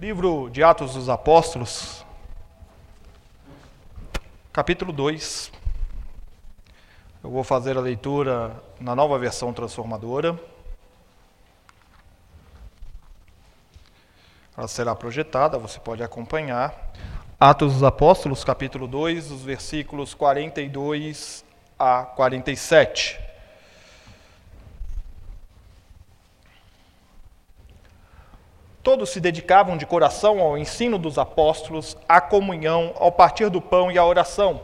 Livro de Atos dos Apóstolos, capítulo 2. Eu vou fazer a leitura na nova versão transformadora. Ela será projetada, você pode acompanhar. Atos dos Apóstolos, capítulo 2, os versículos 42 a 47. Todos se dedicavam de coração ao ensino dos apóstolos, à comunhão, ao partir do pão e à oração.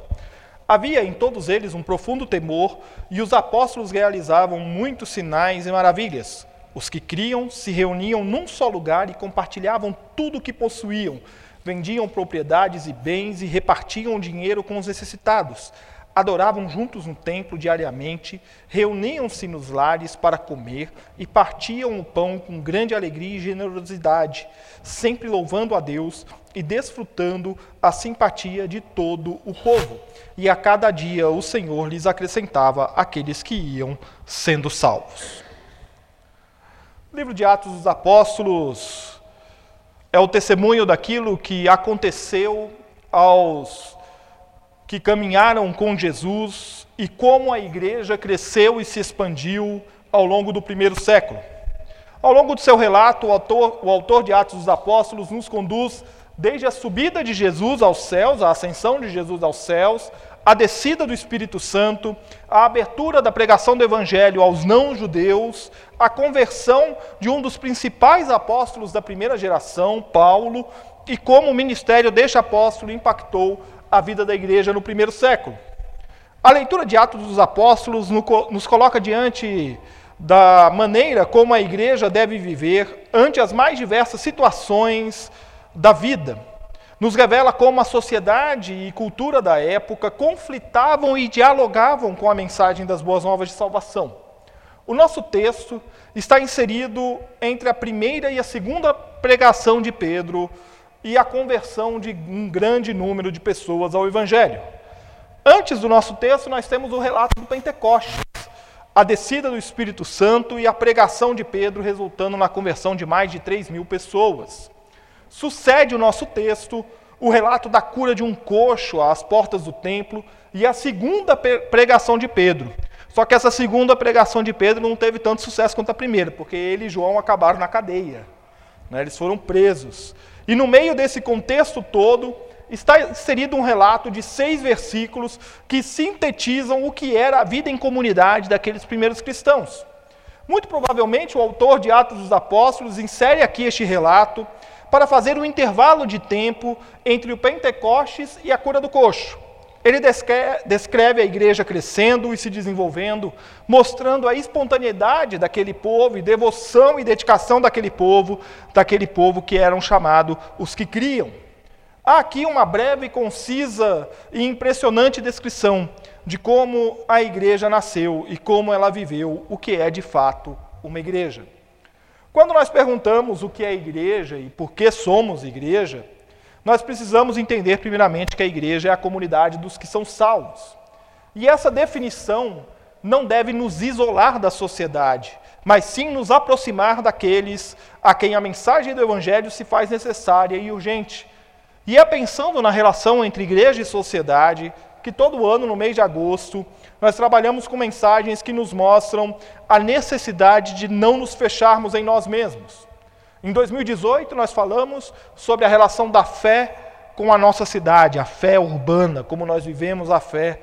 Havia em todos eles um profundo temor, e os apóstolos realizavam muitos sinais e maravilhas. Os que criam se reuniam num só lugar e compartilhavam tudo o que possuíam, vendiam propriedades e bens e repartiam dinheiro com os necessitados adoravam juntos no templo diariamente, reuniam-se nos lares para comer e partiam o pão com grande alegria e generosidade, sempre louvando a Deus e desfrutando a simpatia de todo o povo. E a cada dia o Senhor lhes acrescentava aqueles que iam sendo salvos. O livro de Atos dos Apóstolos é o testemunho daquilo que aconteceu aos que caminharam com Jesus e como a igreja cresceu e se expandiu ao longo do primeiro século. Ao longo do seu relato, o autor, o autor de Atos dos Apóstolos nos conduz desde a subida de Jesus aos céus, a ascensão de Jesus aos céus, a descida do Espírito Santo, a abertura da pregação do Evangelho aos não-judeus, a conversão de um dos principais apóstolos da primeira geração, Paulo, e como o ministério deste apóstolo impactou a vida da igreja no primeiro século. A leitura de Atos dos Apóstolos nos coloca diante da maneira como a igreja deve viver ante as mais diversas situações da vida. Nos revela como a sociedade e cultura da época conflitavam e dialogavam com a mensagem das boas novas de salvação. O nosso texto está inserido entre a primeira e a segunda pregação de Pedro e a conversão de um grande número de pessoas ao Evangelho. Antes do nosso texto, nós temos o relato do Pentecostes, a descida do Espírito Santo e a pregação de Pedro, resultando na conversão de mais de 3 mil pessoas. Sucede o nosso texto o relato da cura de um coxo às portas do templo e a segunda pregação de Pedro. Só que essa segunda pregação de Pedro não teve tanto sucesso quanto a primeira, porque ele e João acabaram na cadeia. Né? Eles foram presos. E no meio desse contexto todo, está inserido um relato de seis versículos que sintetizam o que era a vida em comunidade daqueles primeiros cristãos. Muito provavelmente, o autor de Atos dos Apóstolos insere aqui este relato para fazer um intervalo de tempo entre o Pentecostes e a cura do coxo. Ele descreve a igreja crescendo e se desenvolvendo, mostrando a espontaneidade daquele povo e devoção e dedicação daquele povo, daquele povo que eram chamados os que criam. Há aqui uma breve, concisa e impressionante descrição de como a igreja nasceu e como ela viveu o que é de fato uma igreja. Quando nós perguntamos o que é igreja e por que somos igreja, nós precisamos entender, primeiramente, que a igreja é a comunidade dos que são salvos. E essa definição não deve nos isolar da sociedade, mas sim nos aproximar daqueles a quem a mensagem do Evangelho se faz necessária e urgente. E é pensando na relação entre igreja e sociedade que todo ano, no mês de agosto, nós trabalhamos com mensagens que nos mostram a necessidade de não nos fecharmos em nós mesmos. Em 2018, nós falamos sobre a relação da fé com a nossa cidade, a fé urbana, como nós vivemos a fé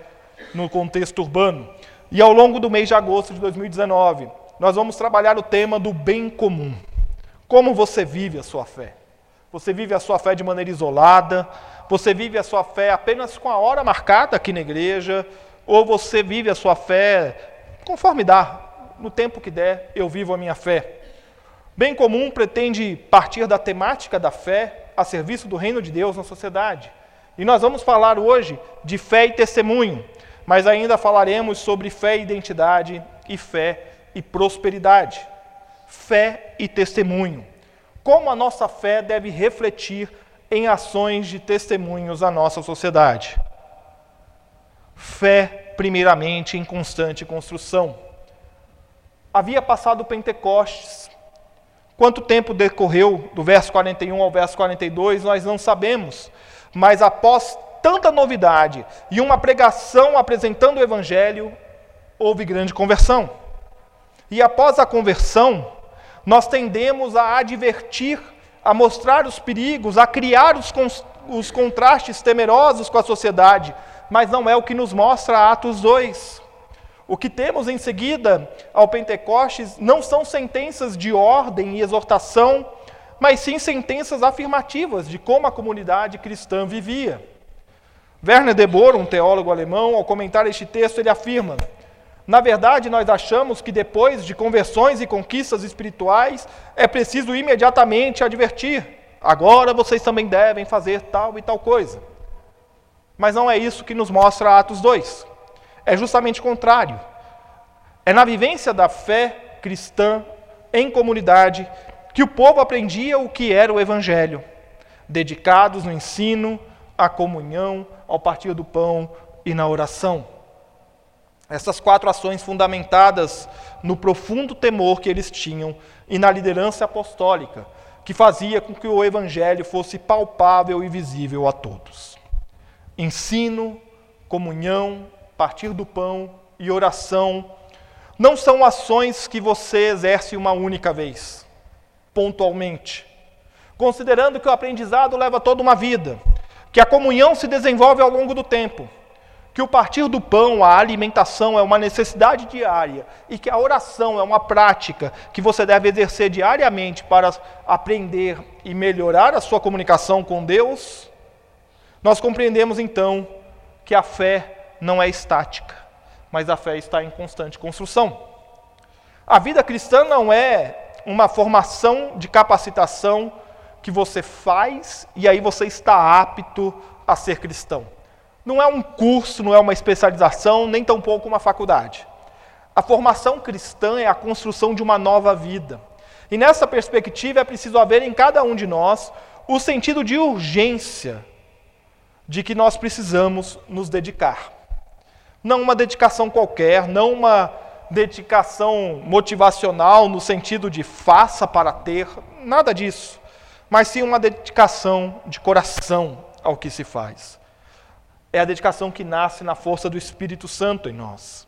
no contexto urbano. E ao longo do mês de agosto de 2019, nós vamos trabalhar o tema do bem comum. Como você vive a sua fé? Você vive a sua fé de maneira isolada? Você vive a sua fé apenas com a hora marcada aqui na igreja? Ou você vive a sua fé conforme dá, no tempo que der, eu vivo a minha fé? Bem comum pretende partir da temática da fé a serviço do reino de Deus na sociedade. E nós vamos falar hoje de fé e testemunho, mas ainda falaremos sobre fé e identidade e fé e prosperidade. Fé e testemunho. Como a nossa fé deve refletir em ações de testemunhos à nossa sociedade. Fé, primeiramente, em constante construção. Havia passado Pentecostes. Quanto tempo decorreu do verso 41 ao verso 42, nós não sabemos. Mas após tanta novidade e uma pregação apresentando o Evangelho, houve grande conversão. E após a conversão, nós tendemos a advertir, a mostrar os perigos, a criar os, os contrastes temerosos com a sociedade, mas não é o que nos mostra Atos 2. O que temos em seguida ao Pentecostes não são sentenças de ordem e exortação, mas sim sentenças afirmativas de como a comunidade cristã vivia. Werner de Boer, um teólogo alemão, ao comentar este texto, ele afirma: na verdade, nós achamos que depois de conversões e conquistas espirituais, é preciso imediatamente advertir: agora vocês também devem fazer tal e tal coisa. Mas não é isso que nos mostra Atos 2. É justamente o contrário. É na vivência da fé cristã em comunidade que o povo aprendia o que era o Evangelho, dedicados no ensino, à comunhão, ao partir do pão e na oração. Essas quatro ações fundamentadas no profundo temor que eles tinham e na liderança apostólica, que fazia com que o evangelho fosse palpável e visível a todos. Ensino, comunhão, partir do pão e oração não são ações que você exerce uma única vez, pontualmente. Considerando que o aprendizado leva toda uma vida, que a comunhão se desenvolve ao longo do tempo que o partir do pão, a alimentação, é uma necessidade diária e que a oração é uma prática que você deve exercer diariamente para aprender e melhorar a sua comunicação com Deus, nós compreendemos então que a fé não é estática, mas a fé está em constante construção. A vida cristã não é uma formação de capacitação que você faz e aí você está apto a ser cristão. Não é um curso, não é uma especialização, nem tampouco uma faculdade. A formação cristã é a construção de uma nova vida. E nessa perspectiva é preciso haver em cada um de nós o sentido de urgência de que nós precisamos nos dedicar. Não uma dedicação qualquer, não uma dedicação motivacional no sentido de faça para ter, nada disso, mas sim uma dedicação de coração ao que se faz é a dedicação que nasce na força do Espírito Santo em nós.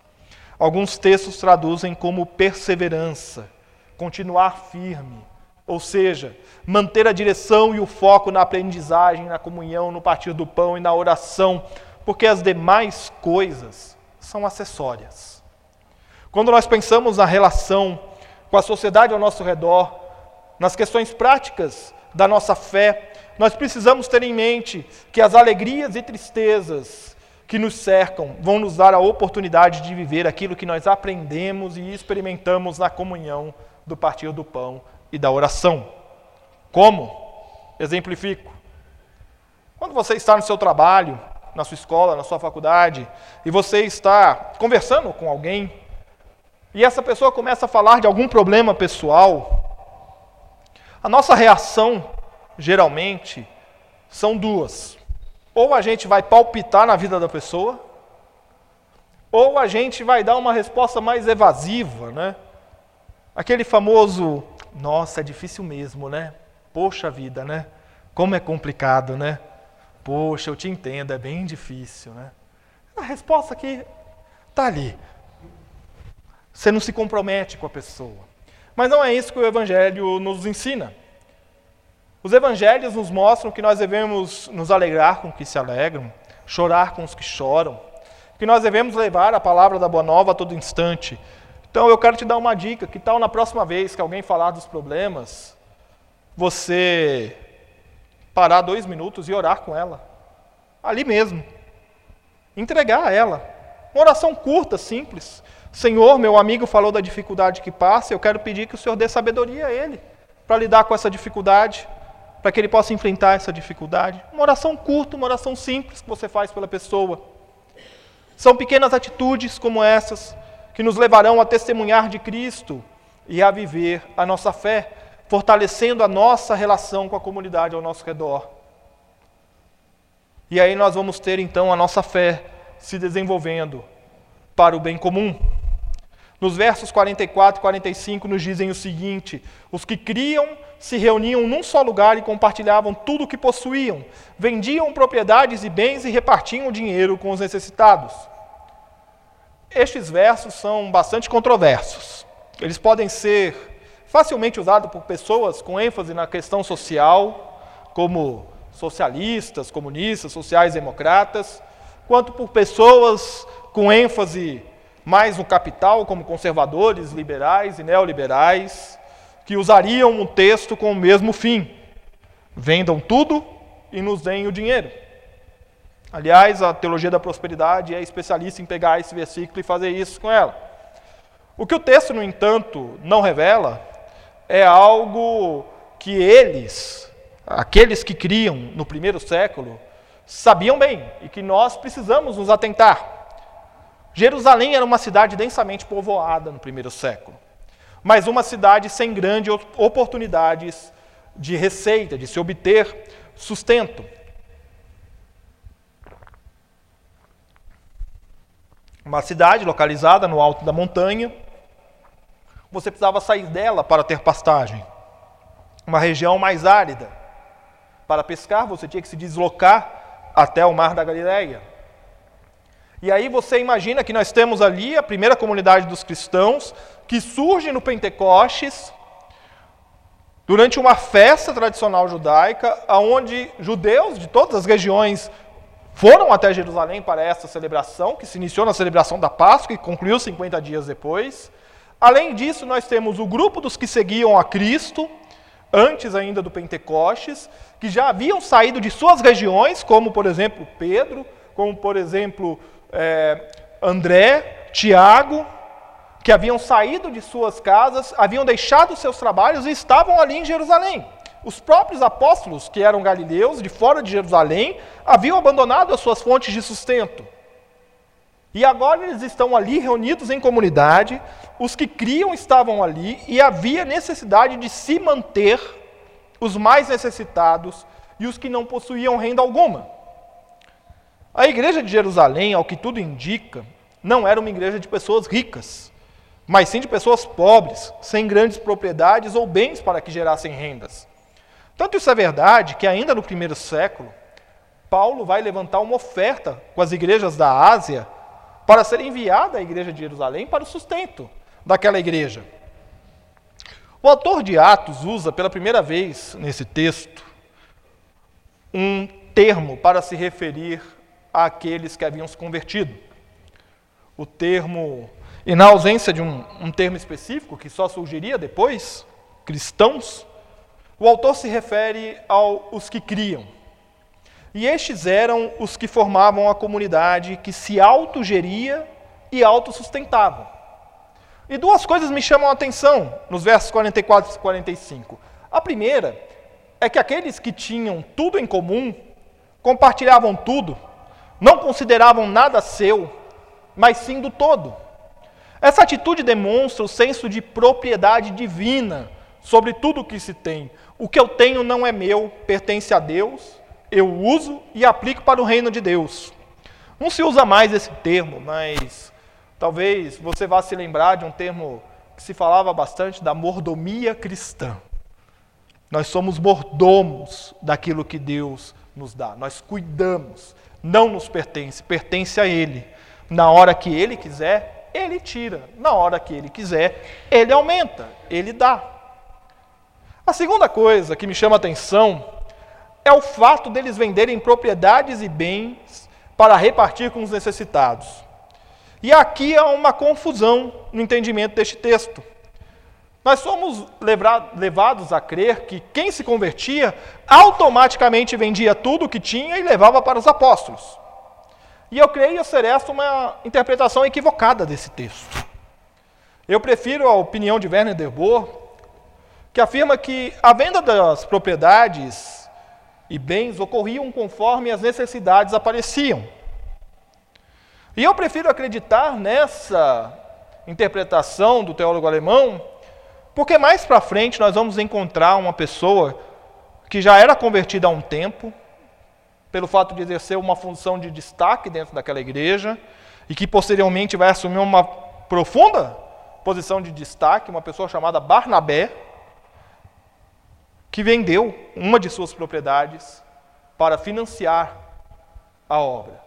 Alguns textos traduzem como perseverança, continuar firme, ou seja, manter a direção e o foco na aprendizagem, na comunhão, no partir do pão e na oração, porque as demais coisas são acessórias. Quando nós pensamos na relação com a sociedade ao nosso redor, nas questões práticas da nossa fé, nós precisamos ter em mente que as alegrias e tristezas que nos cercam vão nos dar a oportunidade de viver aquilo que nós aprendemos e experimentamos na comunhão do partir do pão e da oração. Como? Exemplifico. Quando você está no seu trabalho, na sua escola, na sua faculdade, e você está conversando com alguém, e essa pessoa começa a falar de algum problema pessoal, a nossa reação geralmente, são duas. Ou a gente vai palpitar na vida da pessoa, ou a gente vai dar uma resposta mais evasiva, né? Aquele famoso, nossa, é difícil mesmo, né? Poxa vida, né? Como é complicado, né? Poxa, eu te entendo, é bem difícil, né? A resposta aqui está ali. Você não se compromete com a pessoa. Mas não é isso que o Evangelho nos ensina. Os evangelhos nos mostram que nós devemos nos alegrar com os que se alegram, chorar com os que choram, que nós devemos levar a palavra da boa nova a todo instante. Então eu quero te dar uma dica: que tal na próxima vez que alguém falar dos problemas, você parar dois minutos e orar com ela, ali mesmo, entregar a ela. Uma oração curta, simples. Senhor, meu amigo falou da dificuldade que passa, eu quero pedir que o Senhor dê sabedoria a ele para lidar com essa dificuldade para que ele possa enfrentar essa dificuldade? Uma oração curta, uma oração simples que você faz pela pessoa. São pequenas atitudes como essas que nos levarão a testemunhar de Cristo e a viver a nossa fé, fortalecendo a nossa relação com a comunidade ao nosso redor. E aí nós vamos ter então a nossa fé se desenvolvendo para o bem comum. Nos versos 44 e 45 nos dizem o seguinte: os que criam se reuniam num só lugar e compartilhavam tudo o que possuíam, vendiam propriedades e bens e repartiam o dinheiro com os necessitados. Estes versos são bastante controversos. Eles podem ser facilmente usados por pessoas com ênfase na questão social, como socialistas, comunistas, sociais-democratas, quanto por pessoas com ênfase mais no capital, como conservadores, liberais e neoliberais, que usariam o texto com o mesmo fim: vendam tudo e nos deem o dinheiro. Aliás, a teologia da prosperidade é especialista em pegar esse versículo e fazer isso com ela. O que o texto, no entanto, não revela é algo que eles, aqueles que criam no primeiro século, sabiam bem e que nós precisamos nos atentar. Jerusalém era uma cidade densamente povoada no primeiro século, mas uma cidade sem grandes oportunidades de receita, de se obter sustento. Uma cidade localizada no alto da montanha, você precisava sair dela para ter pastagem. Uma região mais árida. Para pescar, você tinha que se deslocar até o mar da Galileia. E aí você imagina que nós temos ali a primeira comunidade dos cristãos que surge no Pentecostes durante uma festa tradicional judaica, onde judeus de todas as regiões foram até Jerusalém para essa celebração, que se iniciou na celebração da Páscoa e concluiu 50 dias depois. Além disso, nós temos o grupo dos que seguiam a Cristo, antes ainda do Pentecostes, que já haviam saído de suas regiões, como por exemplo Pedro, como por exemplo é, André, Tiago, que haviam saído de suas casas, haviam deixado seus trabalhos e estavam ali em Jerusalém. Os próprios apóstolos, que eram galileus, de fora de Jerusalém, haviam abandonado as suas fontes de sustento. E agora eles estão ali reunidos em comunidade, os que criam estavam ali e havia necessidade de se manter os mais necessitados e os que não possuíam renda alguma. A igreja de Jerusalém, ao que tudo indica, não era uma igreja de pessoas ricas, mas sim de pessoas pobres, sem grandes propriedades ou bens para que gerassem rendas. Tanto isso é verdade que, ainda no primeiro século, Paulo vai levantar uma oferta com as igrejas da Ásia para ser enviada à igreja de Jerusalém para o sustento daquela igreja. O autor de Atos usa pela primeira vez nesse texto um termo para se referir àqueles que haviam se convertido. O termo, e na ausência de um, um termo específico, que só surgiria depois, cristãos, o autor se refere aos que criam. E estes eram os que formavam a comunidade que se autogeria e autossustentava. E duas coisas me chamam a atenção nos versos 44 e 45. A primeira é que aqueles que tinham tudo em comum compartilhavam tudo, não consideravam nada seu, mas sim do todo. Essa atitude demonstra o senso de propriedade divina sobre tudo o que se tem. O que eu tenho não é meu, pertence a Deus, eu uso e aplico para o reino de Deus. Não se usa mais esse termo, mas talvez você vá se lembrar de um termo que se falava bastante da mordomia cristã. Nós somos mordomos daquilo que Deus nos dá, nós cuidamos, não nos pertence, pertence a Ele. Na hora que Ele quiser, Ele tira. Na hora que Ele quiser, Ele aumenta, Ele dá. A segunda coisa que me chama a atenção é o fato deles venderem propriedades e bens para repartir com os necessitados. E aqui há uma confusão no entendimento deste texto. Nós somos levados a crer que quem se convertia automaticamente vendia tudo o que tinha e levava para os apóstolos. E eu creio ser essa uma interpretação equivocada desse texto. Eu prefiro a opinião de Werner Derboer, que afirma que a venda das propriedades e bens ocorriam conforme as necessidades apareciam. E eu prefiro acreditar nessa interpretação do teólogo alemão, porque mais para frente nós vamos encontrar uma pessoa que já era convertida há um tempo, pelo fato de exercer uma função de destaque dentro daquela igreja, e que posteriormente vai assumir uma profunda posição de destaque, uma pessoa chamada Barnabé, que vendeu uma de suas propriedades para financiar a obra.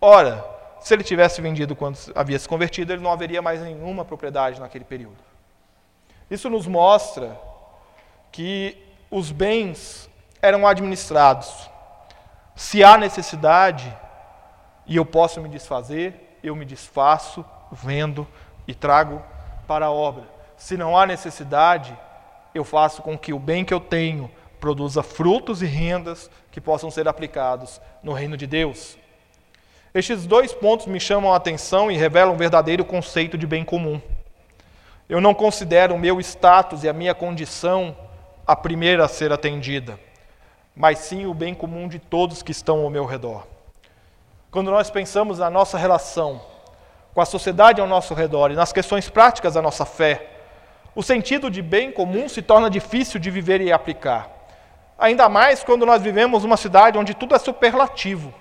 Ora, se ele tivesse vendido quando havia se convertido, ele não haveria mais nenhuma propriedade naquele período. Isso nos mostra que os bens eram administrados. Se há necessidade e eu posso me desfazer, eu me desfaço, vendo e trago para a obra. Se não há necessidade, eu faço com que o bem que eu tenho produza frutos e rendas que possam ser aplicados no reino de Deus. Estes dois pontos me chamam a atenção e revelam um verdadeiro conceito de bem comum. Eu não considero o meu status e a minha condição a primeira a ser atendida, mas sim o bem comum de todos que estão ao meu redor. Quando nós pensamos na nossa relação com a sociedade ao nosso redor e nas questões práticas da nossa fé, o sentido de bem comum se torna difícil de viver e aplicar. Ainda mais quando nós vivemos uma cidade onde tudo é superlativo.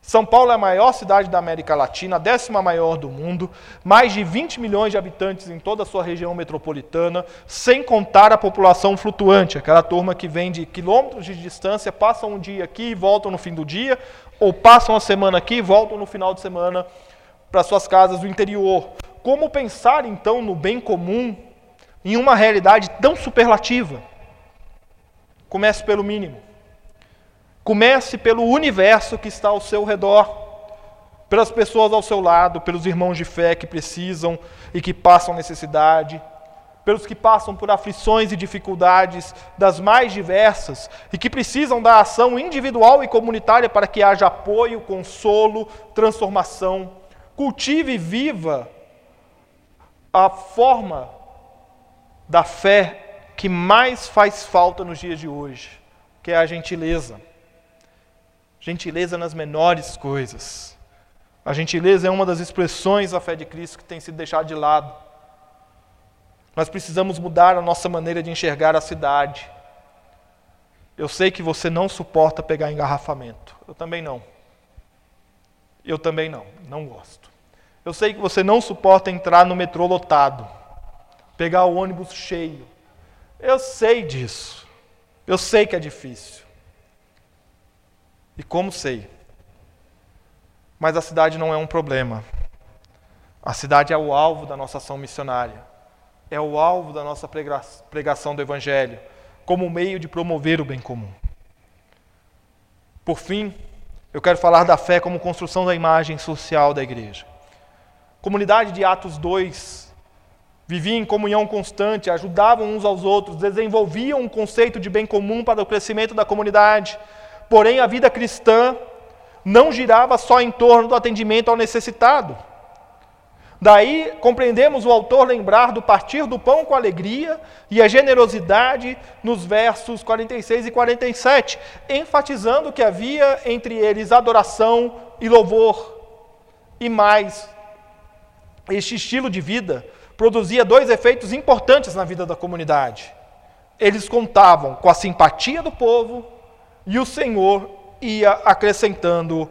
São Paulo é a maior cidade da América Latina, a décima maior do mundo, mais de 20 milhões de habitantes em toda a sua região metropolitana, sem contar a população flutuante, aquela turma que vem de quilômetros de distância, passam um dia aqui e voltam no fim do dia, ou passam a semana aqui e voltam no final de semana para suas casas do interior. Como pensar então no bem comum em uma realidade tão superlativa? Comece pelo mínimo. Comece pelo universo que está ao seu redor, pelas pessoas ao seu lado, pelos irmãos de fé que precisam e que passam necessidade, pelos que passam por aflições e dificuldades das mais diversas e que precisam da ação individual e comunitária para que haja apoio, consolo, transformação. Cultive viva a forma da fé que mais faz falta nos dias de hoje, que é a gentileza. Gentileza nas menores coisas. A gentileza é uma das expressões da fé de Cristo que tem sido deixada de lado. Nós precisamos mudar a nossa maneira de enxergar a cidade. Eu sei que você não suporta pegar engarrafamento. Eu também não. Eu também não. Não gosto. Eu sei que você não suporta entrar no metrô lotado, pegar o ônibus cheio. Eu sei disso. Eu sei que é difícil. E como sei? Mas a cidade não é um problema. A cidade é o alvo da nossa ação missionária. É o alvo da nossa pregação do Evangelho, como meio de promover o bem comum. Por fim, eu quero falar da fé como construção da imagem social da igreja. Comunidade de Atos 2 viviam em comunhão constante, ajudavam uns aos outros, desenvolviam um conceito de bem comum para o crescimento da comunidade Porém, a vida cristã não girava só em torno do atendimento ao necessitado. Daí compreendemos o autor lembrar do partir do pão com alegria e a generosidade nos versos 46 e 47, enfatizando que havia entre eles adoração e louvor. E mais, este estilo de vida produzia dois efeitos importantes na vida da comunidade. Eles contavam com a simpatia do povo e o Senhor ia acrescentando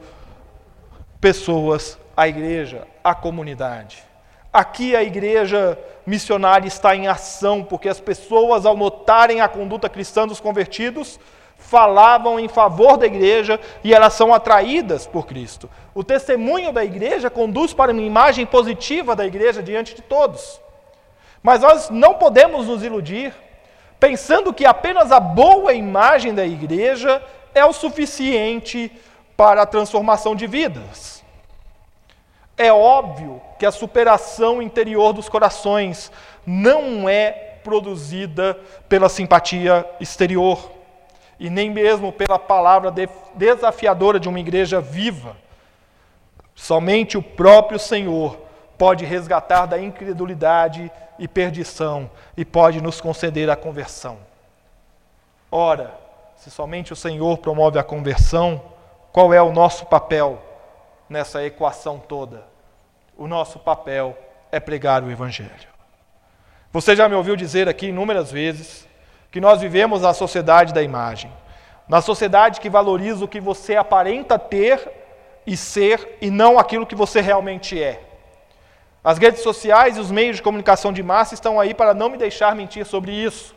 pessoas à igreja, à comunidade. Aqui a igreja missionária está em ação, porque as pessoas, ao notarem a conduta cristã dos convertidos, falavam em favor da igreja e elas são atraídas por Cristo. O testemunho da igreja conduz para uma imagem positiva da igreja diante de todos. Mas nós não podemos nos iludir pensando que apenas a boa imagem da igreja é o suficiente para a transformação de vidas. É óbvio que a superação interior dos corações não é produzida pela simpatia exterior e nem mesmo pela palavra desafiadora de uma igreja viva. Somente o próprio Senhor pode resgatar da incredulidade e perdição e pode nos conceder a conversão. Ora, se somente o Senhor promove a conversão, qual é o nosso papel nessa equação toda? O nosso papel é pregar o Evangelho. Você já me ouviu dizer aqui inúmeras vezes que nós vivemos na sociedade da imagem, na sociedade que valoriza o que você aparenta ter e ser e não aquilo que você realmente é. As redes sociais e os meios de comunicação de massa estão aí para não me deixar mentir sobre isso.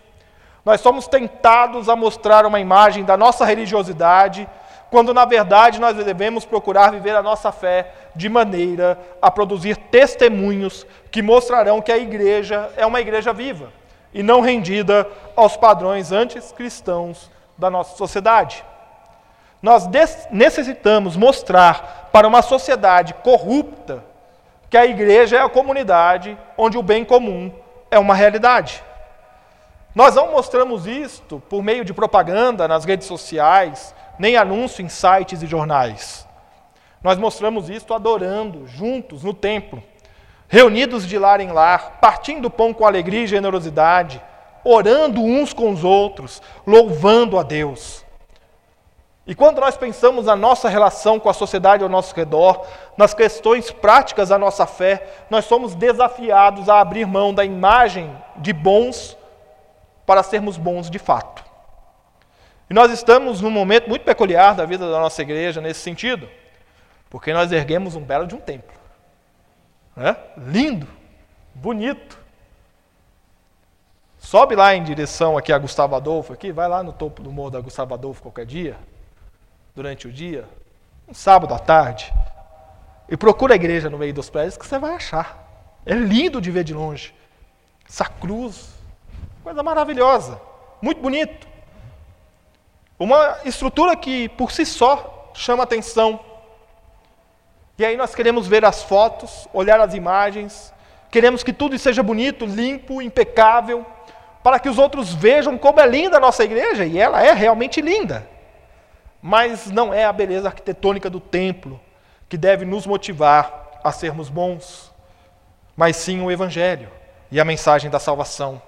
Nós somos tentados a mostrar uma imagem da nossa religiosidade, quando na verdade nós devemos procurar viver a nossa fé de maneira a produzir testemunhos que mostrarão que a igreja é uma igreja viva e não rendida aos padrões antes cristãos da nossa sociedade. Nós necessitamos mostrar para uma sociedade corrupta que a igreja é a comunidade onde o bem comum é uma realidade. Nós não mostramos isto por meio de propaganda nas redes sociais, nem anúncio em sites e jornais. Nós mostramos isto adorando, juntos, no templo, reunidos de lar em lar, partindo o pão com alegria e generosidade, orando uns com os outros, louvando a Deus. E quando nós pensamos na nossa relação com a sociedade ao nosso redor, nas questões práticas da nossa fé, nós somos desafiados a abrir mão da imagem de bons para sermos bons de fato. E nós estamos num momento muito peculiar da vida da nossa igreja nesse sentido, porque nós erguemos um belo de um templo. Né? Lindo, bonito. Sobe lá em direção aqui a Gustavo Adolfo, aqui, vai lá no topo do morro da Gustavo Adolfo qualquer dia, durante o dia, um sábado à tarde, e procura a igreja no meio dos prédios que você vai achar. É lindo de ver de longe. Essa cruz, Coisa maravilhosa, muito bonito. Uma estrutura que por si só chama atenção. E aí nós queremos ver as fotos, olhar as imagens, queremos que tudo seja bonito, limpo, impecável, para que os outros vejam como é linda a nossa igreja, e ela é realmente linda. Mas não é a beleza arquitetônica do templo que deve nos motivar a sermos bons, mas sim o Evangelho e a mensagem da salvação.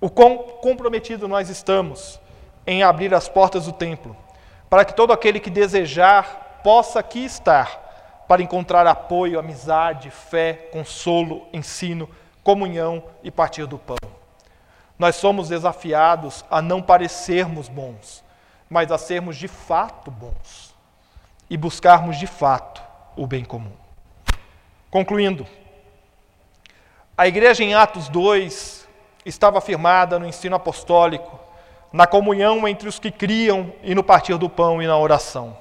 O quão comprometido nós estamos em abrir as portas do templo, para que todo aquele que desejar possa aqui estar, para encontrar apoio, amizade, fé, consolo, ensino, comunhão e partir do pão. Nós somos desafiados a não parecermos bons, mas a sermos de fato bons e buscarmos de fato o bem comum. Concluindo, a igreja em Atos 2 estava firmada no ensino apostólico, na comunhão entre os que criam e no partir do pão e na oração.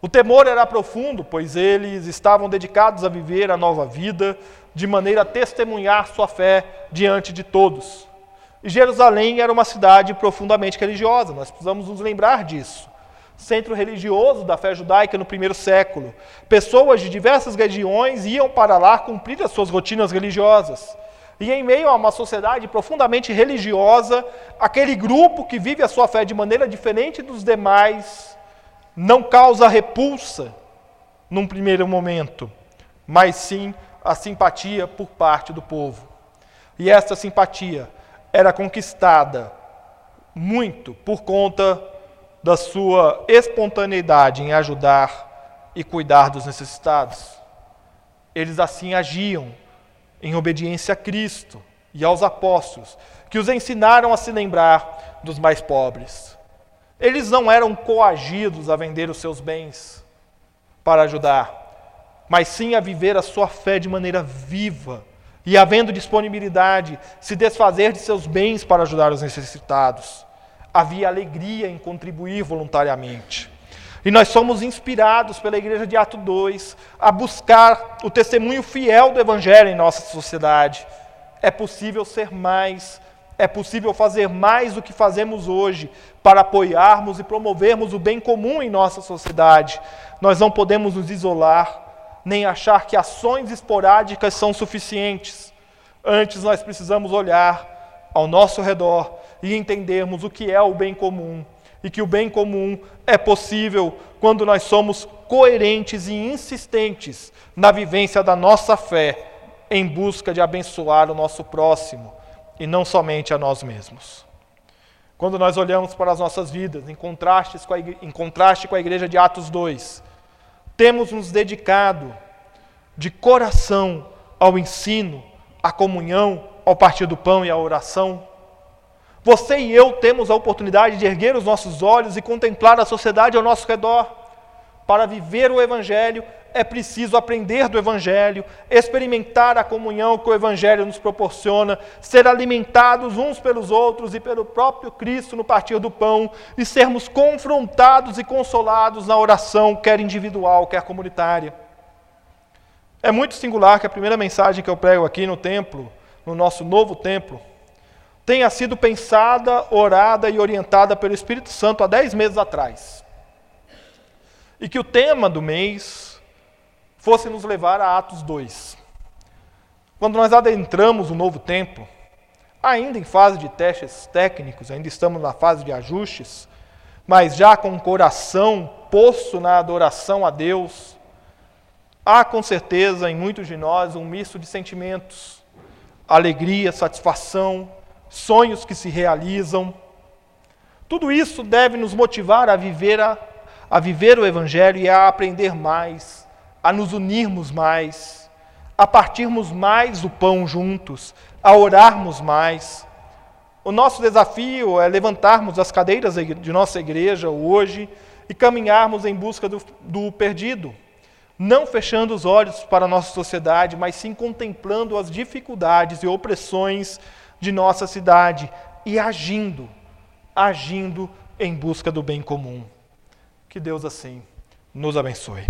O temor era profundo, pois eles estavam dedicados a viver a nova vida, de maneira a testemunhar sua fé diante de todos. E Jerusalém era uma cidade profundamente religiosa, nós precisamos nos lembrar disso. Centro religioso da fé judaica no primeiro século. Pessoas de diversas regiões iam para lá cumprir as suas rotinas religiosas. E em meio a uma sociedade profundamente religiosa, aquele grupo que vive a sua fé de maneira diferente dos demais não causa repulsa num primeiro momento, mas sim a simpatia por parte do povo. E essa simpatia era conquistada muito por conta da sua espontaneidade em ajudar e cuidar dos necessitados. Eles assim agiam em obediência a Cristo e aos apóstolos, que os ensinaram a se lembrar dos mais pobres. Eles não eram coagidos a vender os seus bens para ajudar, mas sim a viver a sua fé de maneira viva e, havendo disponibilidade, se desfazer de seus bens para ajudar os necessitados. Havia alegria em contribuir voluntariamente. E nós somos inspirados pela igreja de Ato 2 a buscar o testemunho fiel do Evangelho em nossa sociedade. É possível ser mais, é possível fazer mais do que fazemos hoje para apoiarmos e promovermos o bem comum em nossa sociedade. Nós não podemos nos isolar, nem achar que ações esporádicas são suficientes. Antes, nós precisamos olhar ao nosso redor e entendermos o que é o bem comum e que o bem comum é possível quando nós somos coerentes e insistentes na vivência da nossa fé em busca de abençoar o nosso próximo e não somente a nós mesmos. Quando nós olhamos para as nossas vidas, em, com a, em contraste com a igreja de Atos 2, temos nos dedicado de coração ao ensino, à comunhão, ao partir do pão e à oração. Você e eu temos a oportunidade de erguer os nossos olhos e contemplar a sociedade ao nosso redor. Para viver o Evangelho é preciso aprender do Evangelho, experimentar a comunhão que o Evangelho nos proporciona, ser alimentados uns pelos outros e pelo próprio Cristo no partir do pão e sermos confrontados e consolados na oração, quer individual, quer comunitária. É muito singular que a primeira mensagem que eu prego aqui no templo, no nosso novo templo, tenha sido pensada, orada e orientada pelo Espírito Santo há dez meses atrás. E que o tema do mês fosse nos levar a Atos 2. Quando nós adentramos o novo templo, ainda em fase de testes técnicos, ainda estamos na fase de ajustes, mas já com o coração posto na adoração a Deus, há com certeza em muitos de nós um misto de sentimentos, alegria, satisfação, sonhos que se realizam. Tudo isso deve nos motivar a viver, a, a viver o Evangelho e a aprender mais a nos unirmos mais, a partirmos mais o pão juntos, a orarmos mais. O nosso desafio é levantarmos as cadeiras de nossa igreja hoje e caminharmos em busca do, do perdido, não fechando os olhos para a nossa sociedade, mas sim contemplando as dificuldades e opressões de nossa cidade e agindo, agindo em busca do bem comum. Que Deus assim nos abençoe.